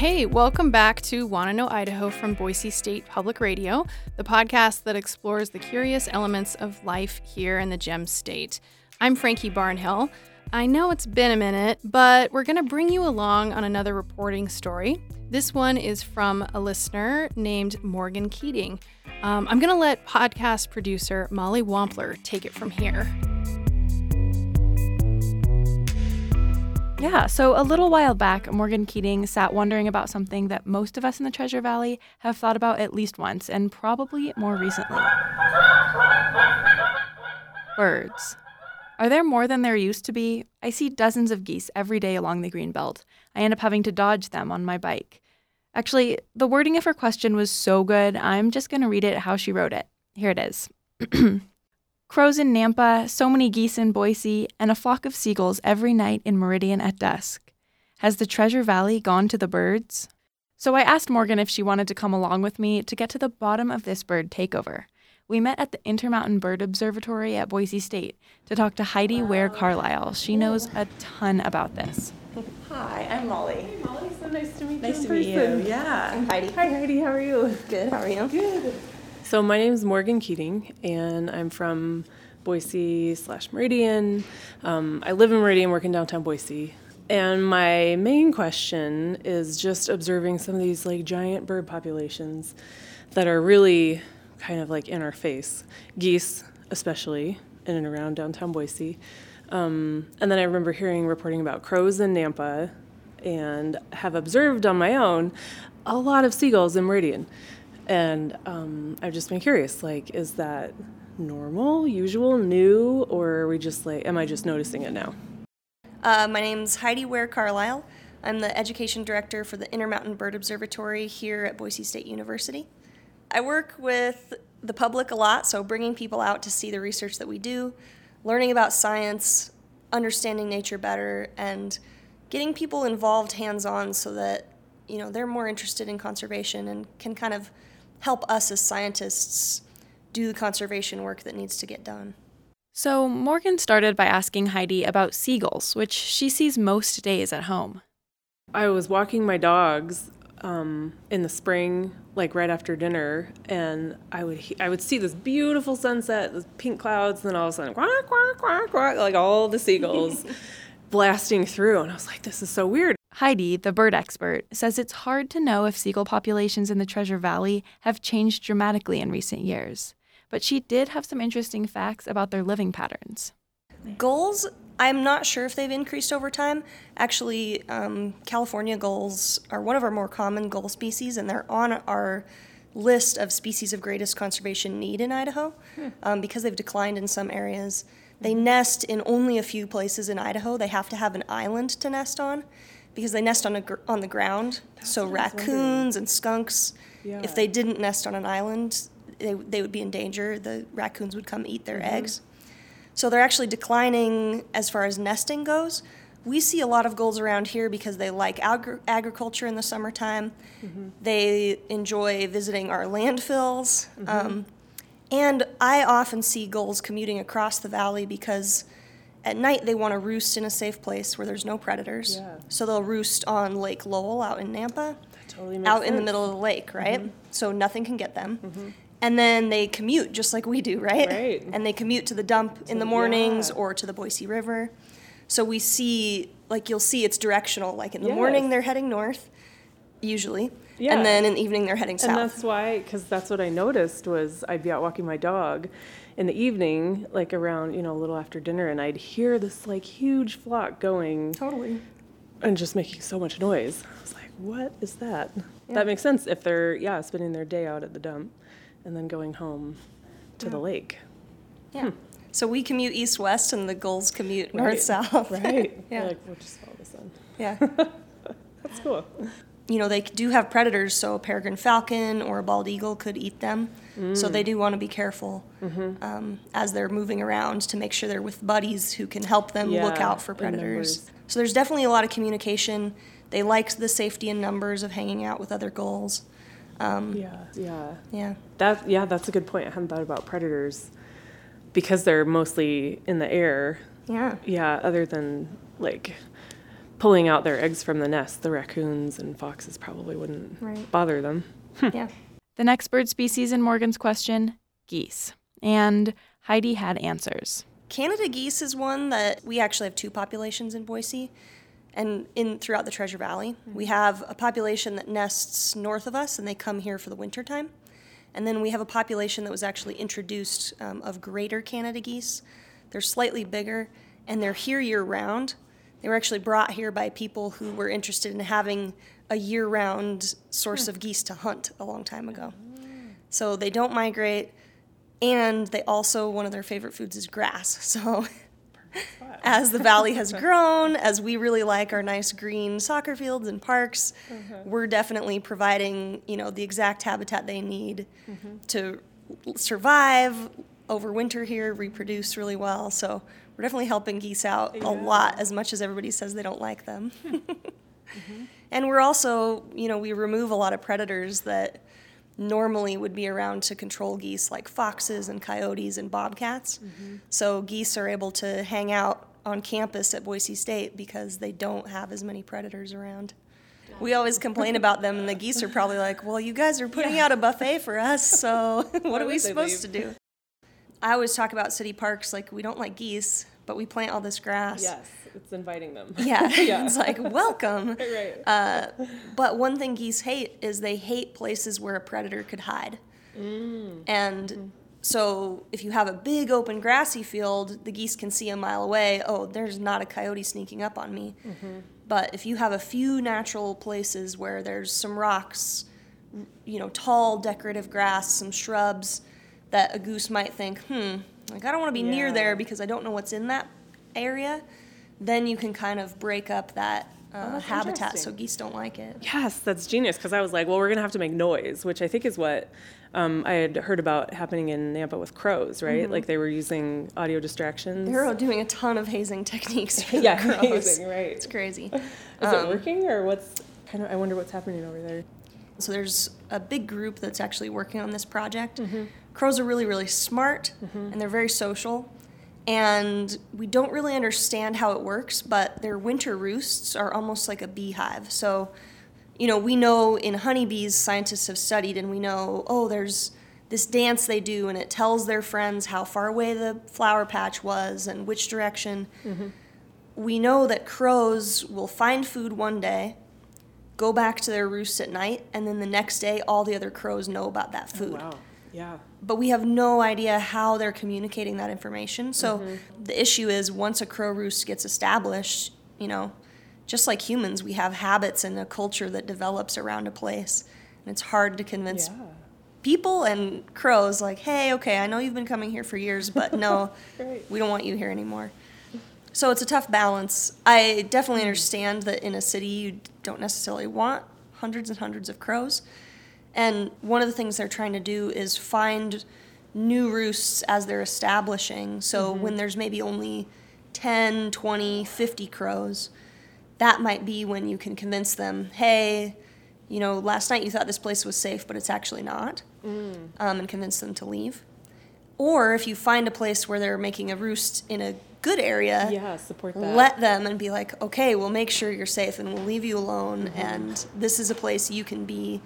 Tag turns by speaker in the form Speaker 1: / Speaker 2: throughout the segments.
Speaker 1: Hey, welcome back to Wanna Know Idaho from Boise State Public Radio, the podcast that explores the curious elements of life here in the Gem State. I'm Frankie Barnhill. I know it's been a minute, but we're going to bring you along on another reporting story. This one is from a listener named Morgan Keating. Um, I'm going to let podcast producer Molly Wampler take it from here.
Speaker 2: Yeah, so a little while back, Morgan Keating sat wondering about something that most of us in the Treasure Valley have thought about at least once, and probably more recently birds. Are there more than there used to be? I see dozens of geese every day along the Greenbelt. I end up having to dodge them on my bike. Actually, the wording of her question was so good, I'm just going to read it how she wrote it. Here it is. Crows in Nampa, so many geese in Boise, and a flock of seagulls every night in Meridian at dusk. Has the Treasure Valley gone to the birds? So I asked Morgan if she wanted to come along with me to get to the bottom of this bird takeover. We met at the Intermountain Bird Observatory at Boise State to talk to Heidi Ware Carlisle. She knows a ton about this.
Speaker 3: Hi, I'm Molly.
Speaker 4: Hey Molly, so nice to meet
Speaker 3: nice
Speaker 4: you.
Speaker 3: Nice to meet you. Yeah.
Speaker 4: I'm Heidi. Hi Heidi, how are you?
Speaker 3: Good. How are you?
Speaker 4: Good. So my name is Morgan Keating, and I'm from Boise slash Meridian. Um, I live in Meridian, work in downtown Boise. And my main question is just observing some of these like giant bird populations that are really kind of like in our face. Geese, especially in and around downtown Boise. Um, and then I remember hearing reporting about crows in Nampa and have observed on my own a lot of seagulls in Meridian. And um, I've just been curious, like, is that normal, usual, new, or are we just like, am I just noticing it now?
Speaker 3: Uh, my name's Heidi Ware Carlisle. I'm the education director for the Intermountain Bird Observatory here at Boise State University. I work with the public a lot, so bringing people out to see the research that we do, learning about science, understanding nature better, and getting people involved hands on so that you know they're more interested in conservation and can kind of help us as scientists do the conservation work that needs to get done.
Speaker 2: So, Morgan started by asking Heidi about seagulls, which she sees most days at home.
Speaker 4: I was walking my dogs um, in the spring, like right after dinner, and I would he- I would see this beautiful sunset, those pink clouds, and then all of a sudden, quack quack quack quack, like all the seagulls blasting through, and I was like, this is so weird.
Speaker 2: Heidi, the bird expert, says it's hard to know if seagull populations in the Treasure Valley have changed dramatically in recent years. But she did have some interesting facts about their living patterns.
Speaker 3: Gulls, I'm not sure if they've increased over time. Actually, um, California gulls are one of our more common gull species, and they're on our list of species of greatest conservation need in Idaho um, because they've declined in some areas. They nest in only a few places in Idaho. They have to have an island to nest on because they nest on, a gr- on the ground. so raccoons and skunks,
Speaker 4: Yeah.
Speaker 3: if they didn't nest on an island, they, they would be in danger. The raccoons would come eat their eggs. So they're actually declining as far as nesting goes. We see a lot of gulls around here because they like agri- agriculture in the summertime. They enjoy visiting our landfills. Um, and I often see gulls commuting across the valley because at night they want to roost in a safe place where there's no predators.
Speaker 4: Yeah.
Speaker 3: So they'll roost on Lake Lowell out in Nampa,
Speaker 4: Totally
Speaker 3: out in the middle of the lake, right? So nothing can get them. Mm-hmm. And then they commute just like we do, right?
Speaker 4: Right.
Speaker 3: And they commute to the dump in the mornings
Speaker 4: yeah.
Speaker 3: or to the Boise River. So we see, like, you'll see it's directional. Like in the morning, they're heading north, usually.
Speaker 4: Yeah.
Speaker 3: And then in the evening, they're heading south.
Speaker 4: And that's why, because that's what I noticed was I'd be out walking my dog in the evening, like around, you know, a little after dinner, and I'd hear this like huge flock going
Speaker 3: totally.
Speaker 4: and just making so much noise. I was like, what is that? That makes sense if they're, yeah, spending their day out at the dump and then going home to the lake.
Speaker 3: Yeah. Hmm. So we commute east west, and the gulls commute north south.
Speaker 4: Right.
Speaker 3: Yeah.
Speaker 4: Like, we'll just follow the sun.
Speaker 3: yeah.
Speaker 4: That's cool.
Speaker 3: You know, they do have predators, so a peregrine falcon or a bald eagle could eat them. So
Speaker 4: Mm.
Speaker 3: they do want to be careful
Speaker 4: Mm-hmm.
Speaker 3: um, as they're moving around to make sure they're with buddies who can help them look out for predators. So there's definitely a lot of communication. They like the safety and numbers of hanging out with other gulls. Um,
Speaker 4: Yeah. Yeah.
Speaker 3: yeah.
Speaker 4: That yeah, that's a good point. I hadn't thought about predators because they're mostly in the air.
Speaker 3: Yeah.
Speaker 4: Yeah, other than like pulling out their eggs from the nest, the raccoons and foxes probably wouldn't
Speaker 3: Right.
Speaker 4: bother them.
Speaker 3: yeah.
Speaker 2: The next bird species in Morgan's question geese. And Heidi had answers.
Speaker 3: Canada geese is one that we actually have two populations in Boise and in throughout the Treasure Valley. We have a population that nests north of us and they come here for the winter time. And then we have a population that was actually introduced um, of greater Canada geese. They're slightly bigger and they're here year round. They were actually brought here by people who were interested in having a year round source of geese to hunt a long time ago. So they don't migrate and they also one of their favorite foods is grass. So as the valley has grown, as we really like our nice green soccer fields and parks, mm-hmm. we're definitely providing, you know, the exact habitat they need mm-hmm. to survive, overwinter here, reproduce really well. So we're definitely helping geese out a lot as much as everybody says they don't like them. And we're also, you know, we remove a lot of predators that normally would be around to control geese, like foxes and coyotes and bobcats. So geese are able to hang out on campus at Boise State because they don't have as many predators around. We always complain about them, and the geese are probably like, "Well, you guys are putting out a buffet for us, so what are we supposed
Speaker 4: leave?
Speaker 3: to do?" I always talk about city parks like we don't like geese, but we plant all this grass.
Speaker 4: Yes, it's inviting them.
Speaker 3: Yeah,
Speaker 4: Yeah.
Speaker 3: it's like welcome.
Speaker 4: right.
Speaker 3: Uh, but one thing geese hate is they hate places where a predator could hide.
Speaker 4: Mm.
Speaker 3: And so if you have a big open grassy field, the geese can see a mile away, oh, there's not a coyote sneaking up on me.
Speaker 4: Mm-hmm.
Speaker 3: But if you have a few natural places where there's some rocks, you know, tall decorative grass, some shrubs, that a goose might think, hmm, like I don't want to be near there because I don't know what's in that area, then you can kind of break up that uh,
Speaker 4: Oh,
Speaker 3: habitat so geese don't like it.
Speaker 4: Yes, that's genius. Because I was like, well, we're gonna have to make noise, which I think is what um, I had heard about happening in Nampa with crows, right? Like they were using audio distractions.
Speaker 3: They're all doing a ton of hazing techniques for the
Speaker 4: yeah,
Speaker 3: crows.
Speaker 4: amazing, right?
Speaker 3: It's crazy.
Speaker 4: Is
Speaker 3: Um,
Speaker 4: it working or what's kind of? I wonder what's happening over there.
Speaker 3: So there's a big group that's actually working on this project.
Speaker 4: Mm-hmm.
Speaker 3: Crows are really, really smart mm-hmm. and they're very social. And we don't really understand how it works, but their winter roosts are almost like a beehive. So, you know, we know in honeybees, scientists have studied, and we know, oh, there's this dance they do, and it tells their friends how far away the flower patch was and which direction. Mm-hmm. We know that crows will find food one day, go back to their roosts at night, and then the next day, all the other crows know about that oh, food
Speaker 4: Wow. Yeah.
Speaker 3: but we have no idea how they're communicating that information. So mm-hmm. the issue is once a crow roost gets established, you know, just like humans, we have habits and a culture that develops around a place. And it's hard to convince
Speaker 4: Yeah.
Speaker 3: people and crows like, "Hey, okay, I know you've been coming here for years, but no,
Speaker 4: Right.
Speaker 3: we don't want you here anymore." So it's a tough balance. I definitely mm. understand that in a city you don't necessarily want hundreds and hundreds of crows. And one of the things they're trying to do is find new roosts as they're establishing. So when there's maybe only 10, 20, 50 crows, that might be when you can convince them, hey, you know, last night you thought this place was safe, but it's actually not, um, and convince them to leave. Or if you find a place where they're making a roost in a good area,
Speaker 4: Yeah. Support that.
Speaker 3: let them and be like, okay, we'll make sure you're safe and we'll leave you alone, and this is a place you can be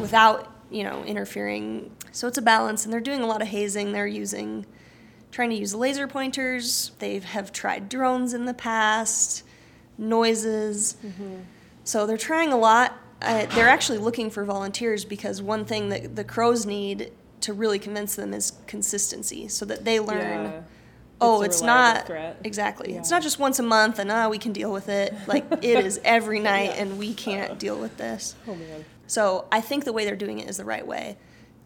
Speaker 3: without, you know, interfering. So it's a balance, and they're doing a lot of hazing. They're using, trying to use laser pointers. They have tried drones in the past, noises. So they're trying a lot. Uh, they're actually looking for volunteers because one thing that the crows need to really convince them is consistency, so that they learn
Speaker 4: Yeah.
Speaker 3: Oh,
Speaker 4: a
Speaker 3: it's not
Speaker 4: threat.
Speaker 3: exactly. It's not just once a month and ah, we can deal with it. Like it is every night, and we can't deal with this.
Speaker 4: Oh man.
Speaker 3: So I think the way they're doing it is the right way,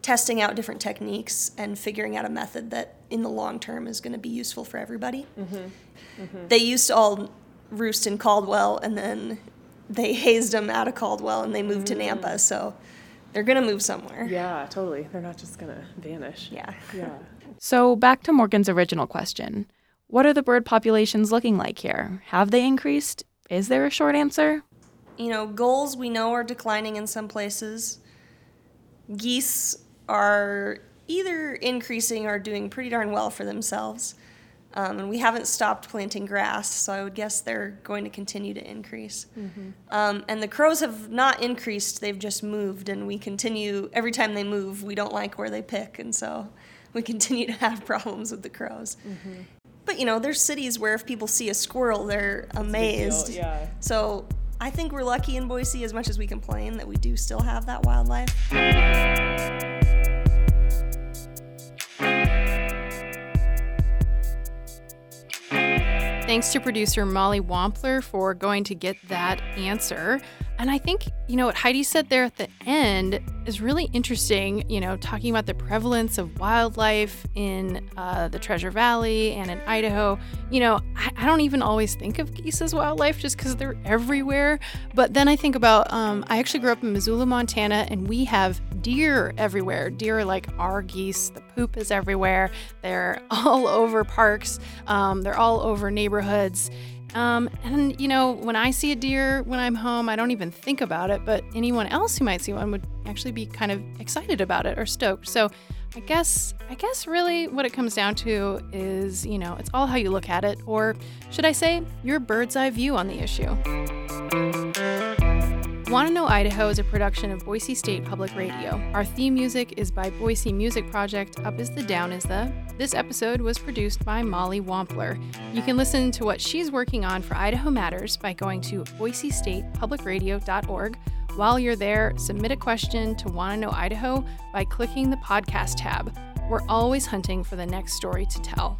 Speaker 3: testing out different techniques and figuring out a method that, in the long term, is going to be useful for everybody.
Speaker 4: Mm-hmm.
Speaker 3: They used to all roost in Caldwell, and then they hazed them out of Caldwell, and they moved to Nampa. So they're going to move somewhere.
Speaker 4: Mm. Yeah. Totally. They're not just gonna vanish.
Speaker 3: Yeah.
Speaker 4: Yeah.
Speaker 2: So, back to Morgan's original question What are the bird populations looking like here? Have they increased? Is there a short answer?
Speaker 3: you know, gulls we know are declining in some places. Geese are either increasing or doing pretty darn well for themselves. Um, and we haven't stopped planting grass, so I would guess they're going to continue to increase. Um, and the crows have not increased, they've just moved, and we continue, every time they move, we don't like where they pick, and so we continue to have problems with the crows. Mm-hmm. But you know, there's cities where if people see a squirrel, they're amazed.
Speaker 4: Yeah.
Speaker 3: So I think we're lucky in Boise as much as we complain that we do still have that wildlife.
Speaker 1: Thanks to producer Molly Wampler for going to get that answer. And I think, you know, what Heidi said there at the end is really interesting, you know, talking about the prevalence of wildlife in uh, the Treasure Valley and in Idaho. You know, I, I don't even always think of geese as wildlife just because they're everywhere. But then I think about, um, I actually grew up in Missoula, Montana, and we have deer everywhere. Deer are like our geese. The poop is everywhere. They're all over parks, um, they're all over neighborhoods. Um, and you know, when I see a deer when I'm home, I don't even think about it, but anyone else who might see one would actually be kind of excited about it or stoked. So I guess I guess really what it comes down to is, you know, it's all how you look at it, or should I say, your bird's eye view on the issue. Want to Know Idaho is a production of Boise State Public Radio. Our theme music is by Boise Music Project, Up is the Down is the. This episode was produced by Molly Wampler. You can listen to what she's working on for Idaho Matters by going to boisestatepublicradio.org. While you're there, submit a question to Want to Know Idaho by clicking the podcast tab. We're always hunting for the next story to tell.